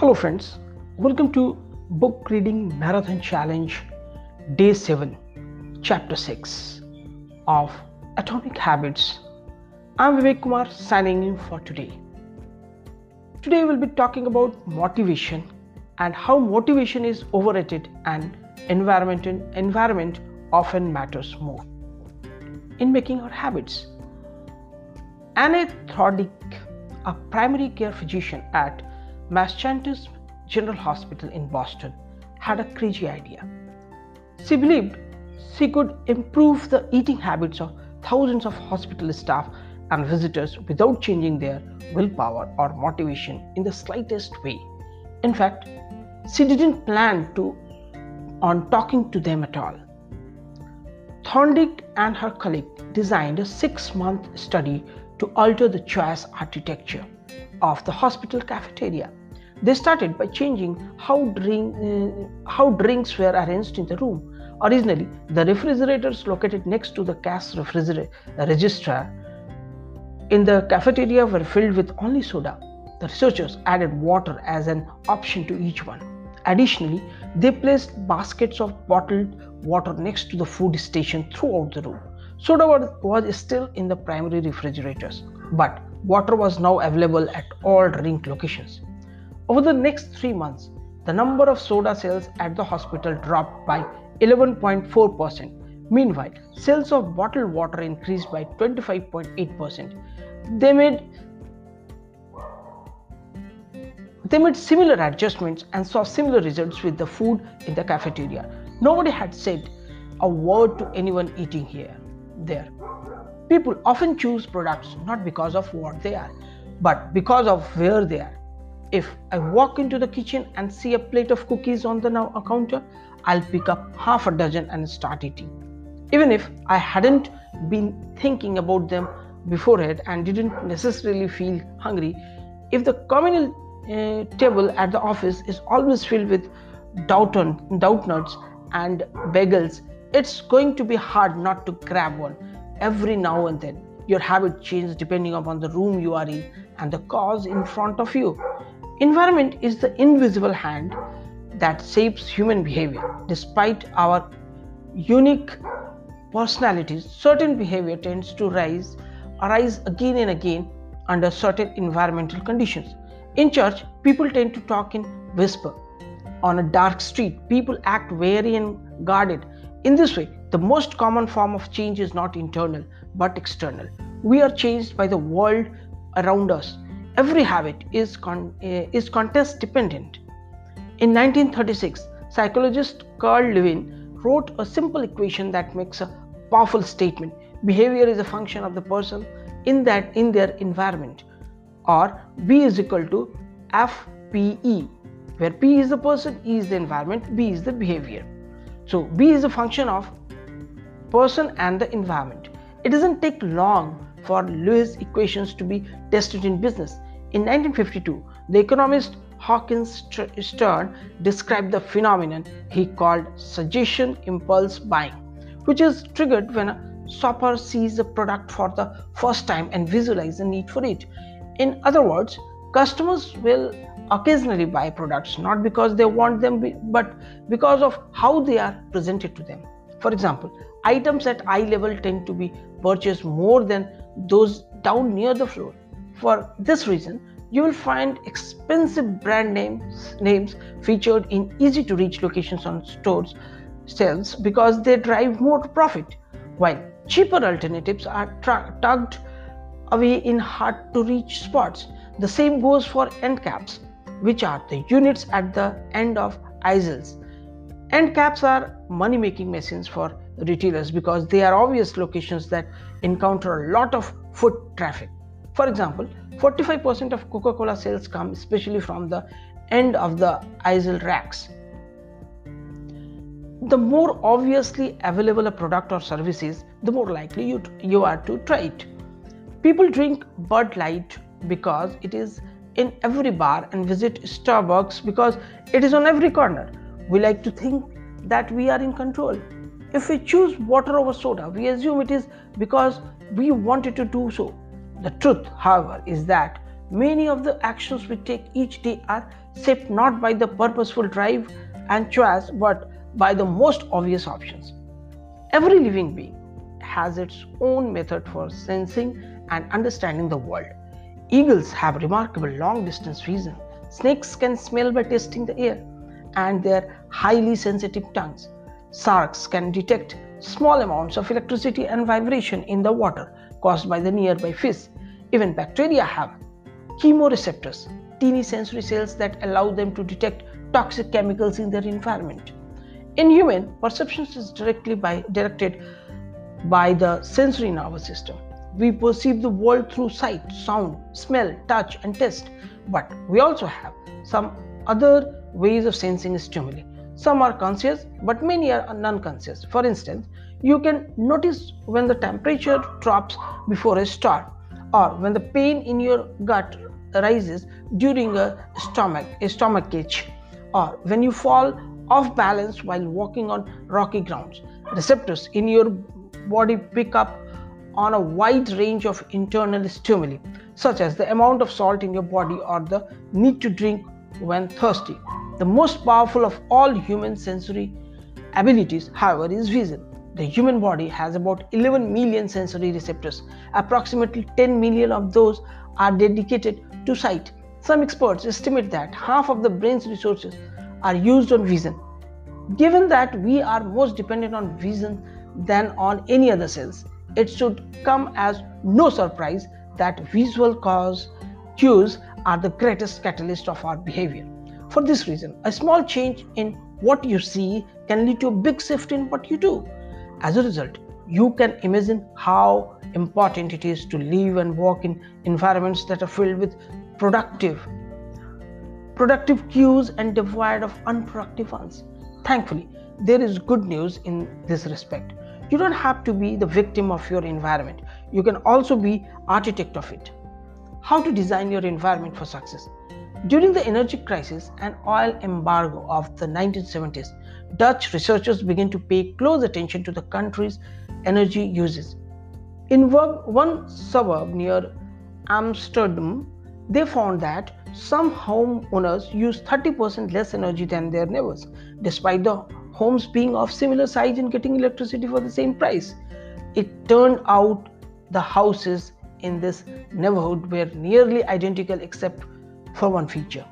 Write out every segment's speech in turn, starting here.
Hello, friends. Welcome to Book Reading Marathon Challenge, Day 7, Chapter 6 of Atomic Habits. I'm Vivek Kumar signing in for today. Today, we'll be talking about motivation and how motivation is overrated and environment, environment often matters more in making our habits. Anne Thorndike, a primary care physician at Massachusetts General Hospital in Boston, had a crazy idea. She believed she could improve the eating habits of thousands of hospital staff and visitors without changing their willpower or motivation in the slightest way. In fact, she didn't plan to on talking to them at all. Thorndike and her colleague designed a six-month study to alter the choice architecture of the hospital cafeteria. They started by changing how, drink, uh, how drinks were arranged in the room. Originally, the refrigerators located next to the cash refrigerator register in the cafeteria were filled with only soda. The researchers added water as an option to each one. Additionally, they placed baskets of bottled water next to the food station throughout the room. Soda was still in the primary refrigerators, but water was now available at all drink locations. Over the next three months, the number of soda sales at the hospital dropped by 11.4%. Meanwhile, sales of bottled water increased by 25.8%. They made they made similar adjustments and saw similar results with the food in the cafeteria. Nobody had said a word to anyone eating here there. People often choose products not because of what they are, but because of where they are. If I walk into the kitchen and see a plate of cookies on the now counter, I'll pick up half a dozen and start eating. Even if I hadn't been thinking about them beforehand and didn't necessarily feel hungry, if the communal uh, table at the office is always filled with Downton, nuts and bagels, it's going to be hard not to grab one every now and then. Your habit changes depending upon the room you are in and the cause in front of you. Environment is the invisible hand that shapes human behavior. Despite our unique personalities, certain behavior tends to rise, arise again and again under certain environmental conditions. In church, people tend to talk in whisper. On a dark street, people act wary and guarded. In this way, the most common form of change is not internal but external. We are changed by the world around us. Every habit is, con- uh, is context dependent. In 1936, psychologist Carl Lewin wrote a simple equation that makes a powerful statement. Behavior is a function of the person in that in their environment or B is equal to FPE where P is the person, E is the environment, B is the behavior. So B is a function of person and the environment. It doesn't take long for Lewin's equations to be tested in business. In 1952, the economist Hawkins Stern described the phenomenon he called suggestion impulse buying, which is triggered when a shopper sees a product for the first time and visualizes the need for it. In other words, customers will occasionally buy products not because they want them but because of how they are presented to them. For example, items at eye level tend to be purchased more than those down near the floor. For this reason, you will find expensive brand names, names featured in easy to reach locations on stores shelves because they drive more profit, while cheaper alternatives are tra- tugged away in hard to reach spots. The same goes for end caps, which are the units at the end of aisles. End caps are money making machines for retailers because they are obvious locations that encounter a lot of foot traffic. For example, 45% of Coca Cola sales come especially from the end of the aisle racks. The more obviously available a product or service is, the more likely you, you are to try it. People drink Bud Light because it is in every bar and visit Starbucks because it is on every corner. We like to think that we are in control. If we choose water over soda, we assume it is because we wanted to do so. The truth, however, is that many of the actions we take each day are shaped not by the purposeful drive and choice but by the most obvious options. Every living being has its own method for sensing and understanding the world. Eagles have remarkable long distance vision. Snakes can smell by tasting the air and their highly sensitive tongues. Sharks can detect small amounts of electricity and vibration in the water caused by the nearby fish. Even bacteria have chemoreceptors, teeny sensory cells that allow them to detect toxic chemicals in their environment. In human, perception is directly by, directed by the sensory nervous system. We perceive the world through sight, sound, smell, touch, and taste, but we also have some other ways of sensing stimuli. Some are conscious, but many are non conscious. For instance, you can notice when the temperature drops before a storm, or when the pain in your gut rises during a stomach a stomach ache, or when you fall off balance while walking on rocky grounds. Receptors in your body pick up on a wide range of internal stimuli, such as the amount of salt in your body or the need to drink when thirsty. The most powerful of all human sensory abilities, however, is vision. The human body has about 11 million sensory receptors. Approximately 10 million of those are dedicated to sight. Some experts estimate that half of the brain's resources are used on vision. Given that we are most dependent on vision than on any other sense, it should come as no surprise that visual cause cues are the greatest catalyst of our behavior. For this reason, a small change in what you see can lead to a big shift in what you do. As a result, you can imagine how important it is to live and work in environments that are filled with productive productive cues and devoid of unproductive ones. Thankfully, there is good news in this respect. You don't have to be the victim of your environment. You can also be architect of it. How to design your environment for success. During the energy crisis and oil embargo of the 1970s, Dutch researchers began to pay close attention to the country's energy uses. In one suburb near Amsterdam, they found that some homeowners use 30% less energy than their neighbors, despite the homes being of similar size and getting electricity for the same price. It turned out the houses in this neighborhood were nearly identical except for one feature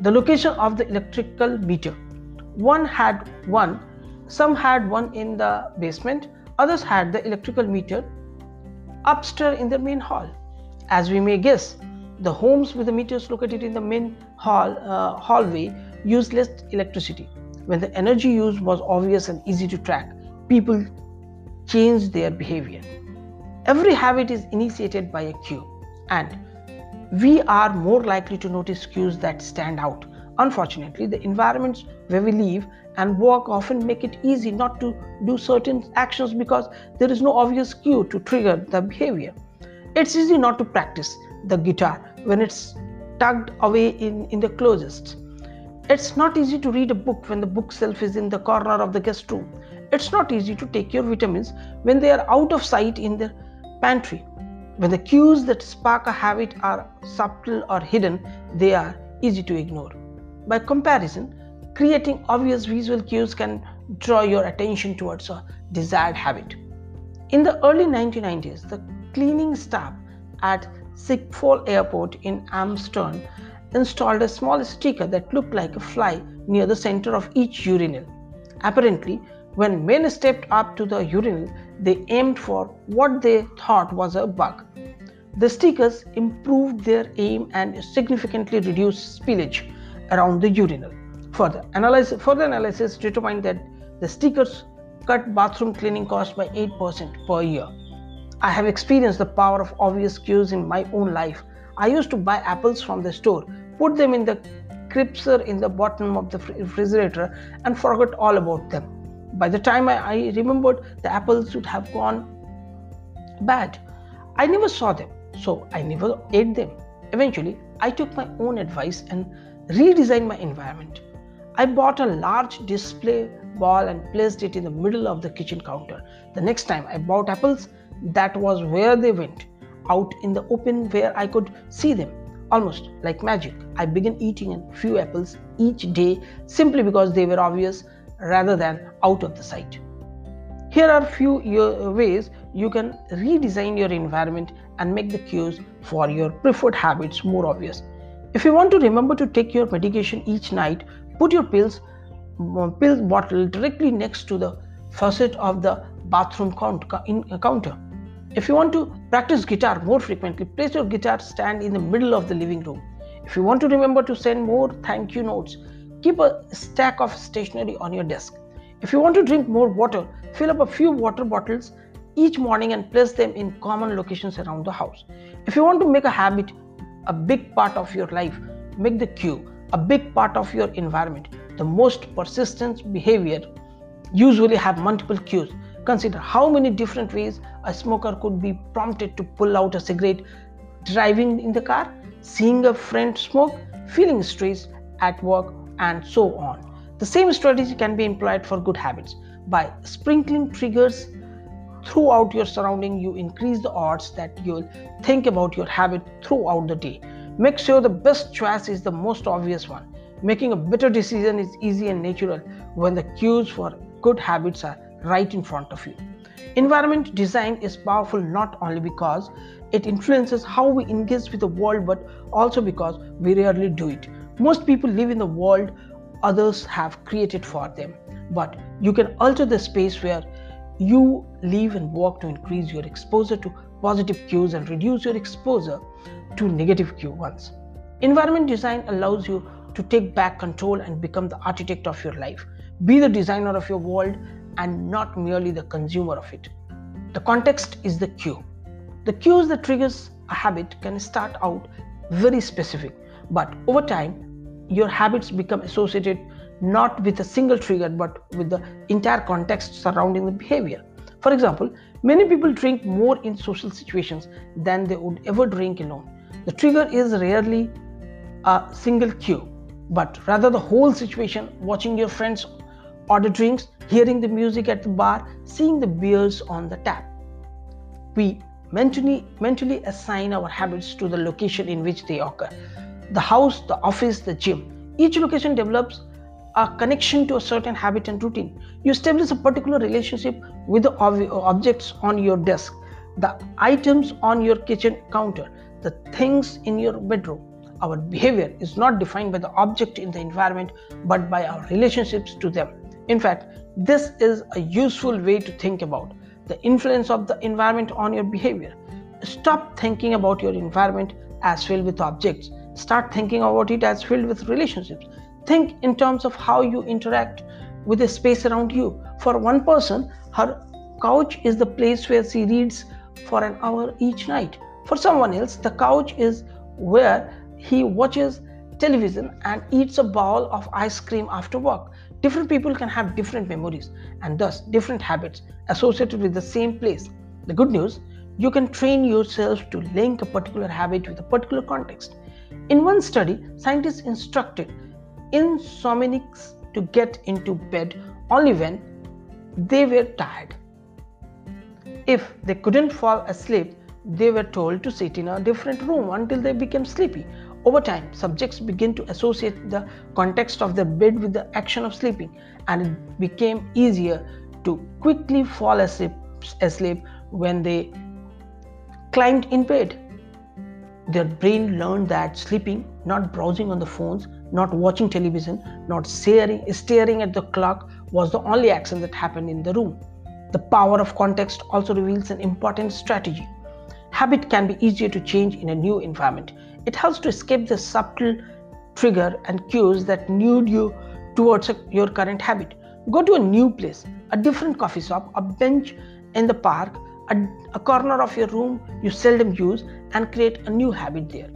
the location of the electrical meter. One had one, some had one in the basement, others had the electrical meter upstairs in the main hall. As we may guess, the homes with the meters located in the main hall uh, hallway used less electricity. When the energy use was obvious and easy to track, people changed their behavior. Every habit is initiated by a cue, and we are more likely to notice cues that stand out. Unfortunately, the environments where we live and work often make it easy not to do certain actions because there is no obvious cue to trigger the behavior. It's easy not to practice the guitar when it's tucked away in, in the closest. It's not easy to read a book when the bookshelf is in the corner of the guest room. It's not easy to take your vitamins when they are out of sight in the pantry. When the cues that spark a habit are subtle or hidden, they are easy to ignore. By comparison, creating obvious visual cues can draw your attention towards a desired habit. In the early 1990s, the cleaning staff at Schiphol Airport in Amsterdam installed a small sticker that looked like a fly near the center of each urinal. Apparently, when men stepped up to the urinal, they aimed for what they thought was a bug. The stickers improved their aim and significantly reduced spillage around the urinal. Further analysis, further analysis determined that the stickers cut bathroom cleaning costs by 8% per year. I have experienced the power of obvious cues in my own life. I used to buy apples from the store put them in the crisper in the bottom of the refrigerator and forgot all about them. By the time I, I remembered, the apples would have gone bad. I never saw them, so I never ate them. Eventually, I took my own advice and redesigned my environment. I bought a large display ball and placed it in the middle of the kitchen counter. The next time I bought apples, that was where they went, out in the open where I could see them. Almost like magic, I began eating a few apples each day simply because they were obvious rather than out of the sight. Here are few ways you can redesign your environment and make the cues for your preferred habits more obvious. If you want to remember to take your medication each night, put your pills uh, pill bottle directly next to the faucet of the bathroom uh, counter. If you want to practice guitar more frequently, place your guitar stand in the middle of the living room. If you want to remember to send more thank you notes, keep a stack of stationery on your desk. If you want to drink more water, fill up a few water bottles each morning and place them in common locations around the house. If you want to make a habit a big part of your life, make the cue a big part of your environment. The most persistent behavior usually have multiple cues. Consider how many different ways a smoker could be prompted to pull out a cigarette driving in the car, seeing a friend smoke, feeling stressed at work, and so on. The same strategy can be employed for good habits. By sprinkling triggers throughout your surrounding, you increase the odds that you'll think about your habit throughout the day. Make sure the best choice is the most obvious one. Making a better decision is easy and natural when the cues for good habits are right in front of you. Environment design is powerful not only because it influences how we engage with the world, but also because we rarely do it. Most people live in the world others have created for them, but you can alter the space where you live and work to increase your exposure to positive cues and reduce your exposure to negative cue ones. Environment design allows you to take back control and become the architect of your life. Be the designer of your world and not merely the consumer of it. The context is the cue. The cues that triggers a habit can start out very specific, but over time, your habits become associated not with a single trigger but with the entire context surrounding the behavior. For example, many people drink more in social situations than they would ever drink alone. The trigger is rarely a single cue, but rather the whole situation watching your friends order drinks, hearing the music at the bar, seeing the beers on the tap. We mentally, mentally assign our habits to the location in which they occur the house, the office, the gym. Each location develops a connection to a certain habit and routine. You establish a particular relationship with the objects on your desk, the items on your kitchen counter, the things in your bedroom. Our behavior is not defined by the object in the environment but by our relationships to them. In fact, this is a useful way to think about the influence of the environment on your behavior. Stop thinking about your environment as filled with objects. Start thinking about it as filled with relationships. Think in terms of how you interact with the space around you. For one person, her couch is the place where she reads for an hour each night. For someone else, the couch is where he watches television and eats a bowl of ice cream after work. Different people can have different memories and thus different habits associated with the same place. The good news you can train yourself to link a particular habit with a particular context. In one study, scientists instructed insomniacs to get into bed only when they were tired. If they couldn't fall asleep, they were told to sit in a different room until they became sleepy. Over time, subjects began to associate the context of their bed with the action of sleeping, and it became easier to quickly fall asleep, asleep when they climbed in bed. Their brain learned that sleeping, not browsing on the phones, not watching television, not staring, staring at the clock was the only action that happened in the room. The power of context also reveals an important strategy. Habit can be easier to change in a new environment. It helps to escape the subtle trigger and cues that nude you towards your current habit. Go to a new place, a different coffee shop, a bench in the park, a, a corner of your room you seldom use, and create a new habit there.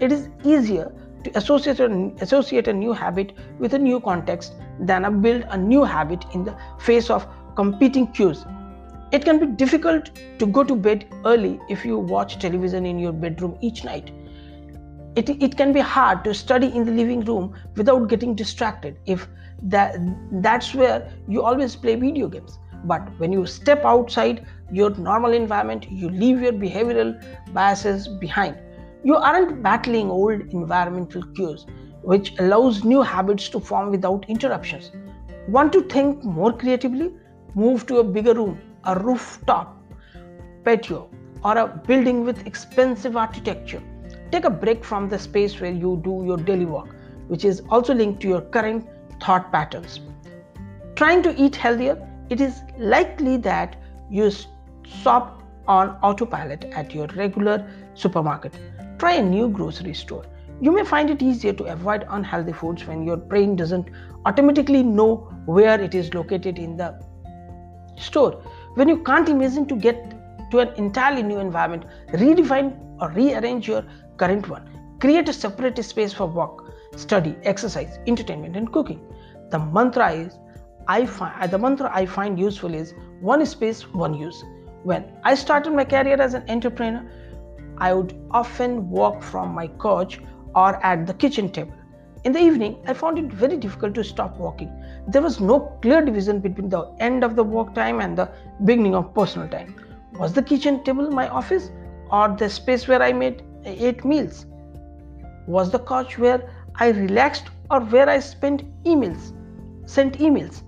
It is easier to associate a, associate a new habit with a new context than to build a new habit in the face of competing cues. It can be difficult to go to bed early if you watch television in your bedroom each night. It, it can be hard to study in the living room without getting distracted if that, that's where you always play video games. But when you step outside your normal environment, you leave your behavioral biases behind You aren't battling old environmental cues, which allows new habits to form without interruptions. Want to think more creatively? Move to a bigger room, a rooftop, patio, or a building with expensive architecture. Take a break from the space where you do your daily work, which is also linked to your current thought patterns. Trying to eat healthier, it is likely that you shop on autopilot at your regular supermarket. Try a new grocery store. You may find it easier to avoid unhealthy foods when your brain doesn't automatically know where it is located in the store. When you can't imagine to get to an entirely new environment, redefine or rearrange your current one. Create a separate space for work, study, exercise, entertainment, and cooking. The mantra is I find uh, the mantra I find useful is one space, one use. When I started my career as an entrepreneur, I would often work from my couch or at the kitchen table. In the evening, I found it very difficult to stop working. There was no clear division between the end of the work time and the beginning of personal time. Was the kitchen table my office or the space where I made uh, ate meals? Was the couch where I relaxed or where I spent emails, sent emails?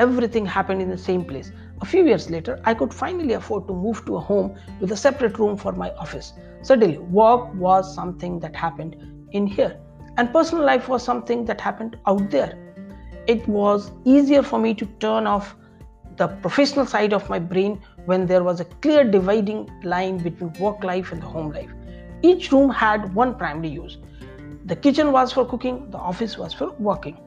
Everything happened in the same place. A few years later, I could finally afford to move to a home with a separate room for my office. Suddenly, work was something that happened in here, and personal life was something that happened out there. It was easier for me to turn off the professional side of my brain when there was a clear dividing line between work life and the home life. Each room had one primary use. The kitchen was for cooking, the office was for working.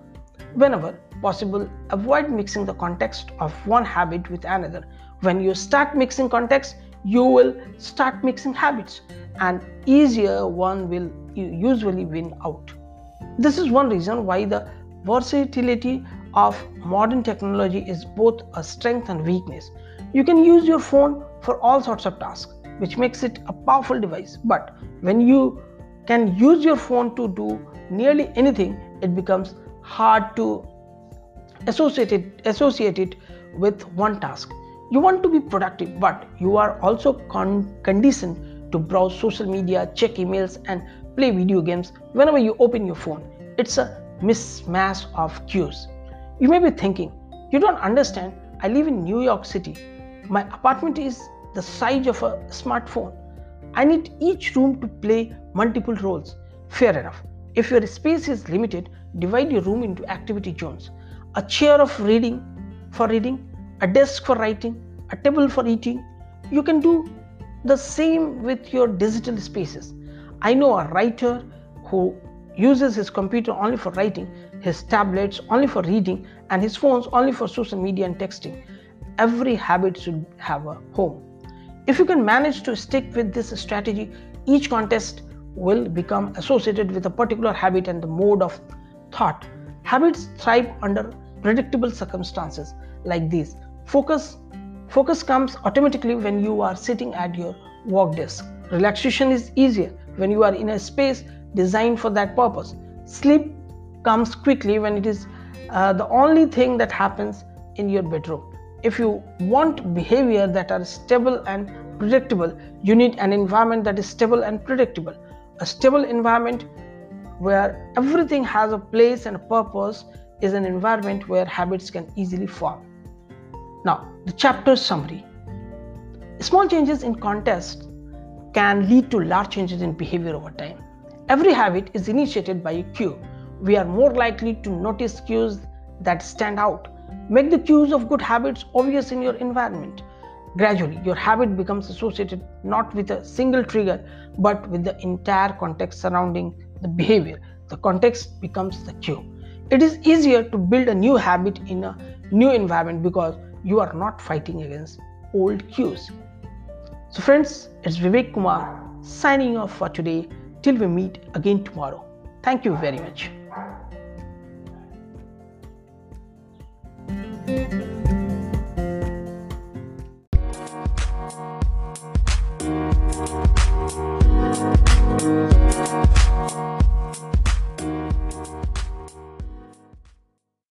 Whenever possible, avoid mixing the context of one habit with another. When you start mixing context, you will start mixing habits, and easier one will usually win out. This is one reason why the versatility of modern technology is both a strength and weakness. You can use your phone for all sorts of tasks, which makes it a powerful device. But when you can use your phone to do nearly anything, it becomes hard to associate it, associate it with one task. You want to be productive, but you are also con- conditioned to browse social media, check emails, and play video games whenever you open your phone. It's a mismatch of cues. You may be thinking, you don't understand, I live in New York City. My apartment is the size of a smartphone. I need each room to play multiple roles. Fair enough. If your space is limited, divide your room into activity zones. A chair of reading for reading, a desk for writing, a table for eating. You can do the same with your digital spaces. I know a writer who uses his computer only for writing, his tablets only for reading, and his phones only for social media and texting. Every habit should have a home. If you can manage to stick with this strategy, each contest will become associated with a particular habit and the mode of thought. Habits thrive under predictable circumstances like these. Focus focus comes automatically when you are sitting at your work desk. Relaxation is easier when you are in a space designed for that purpose. Sleep comes quickly when it is uh, the only thing that happens in your bedroom. If you want behavior that are stable and predictable, you need an environment that is stable and predictable. A stable environment where everything has a place and a purpose is an environment where habits can easily form. Now, the chapter summary. Small changes in context can lead to large changes in behavior over time. Every habit is initiated by a cue. We are more likely to notice cues that stand out. Make the cues of good habits obvious in your environment. Gradually, your habit becomes associated not with a single trigger but with the entire context surrounding the behavior. The context becomes the cue it is easier to build a new habit in a new environment because you are not fighting against old cues. So, friends, it's Vivek Kumar signing off for today till we meet again tomorrow. Thank you very much.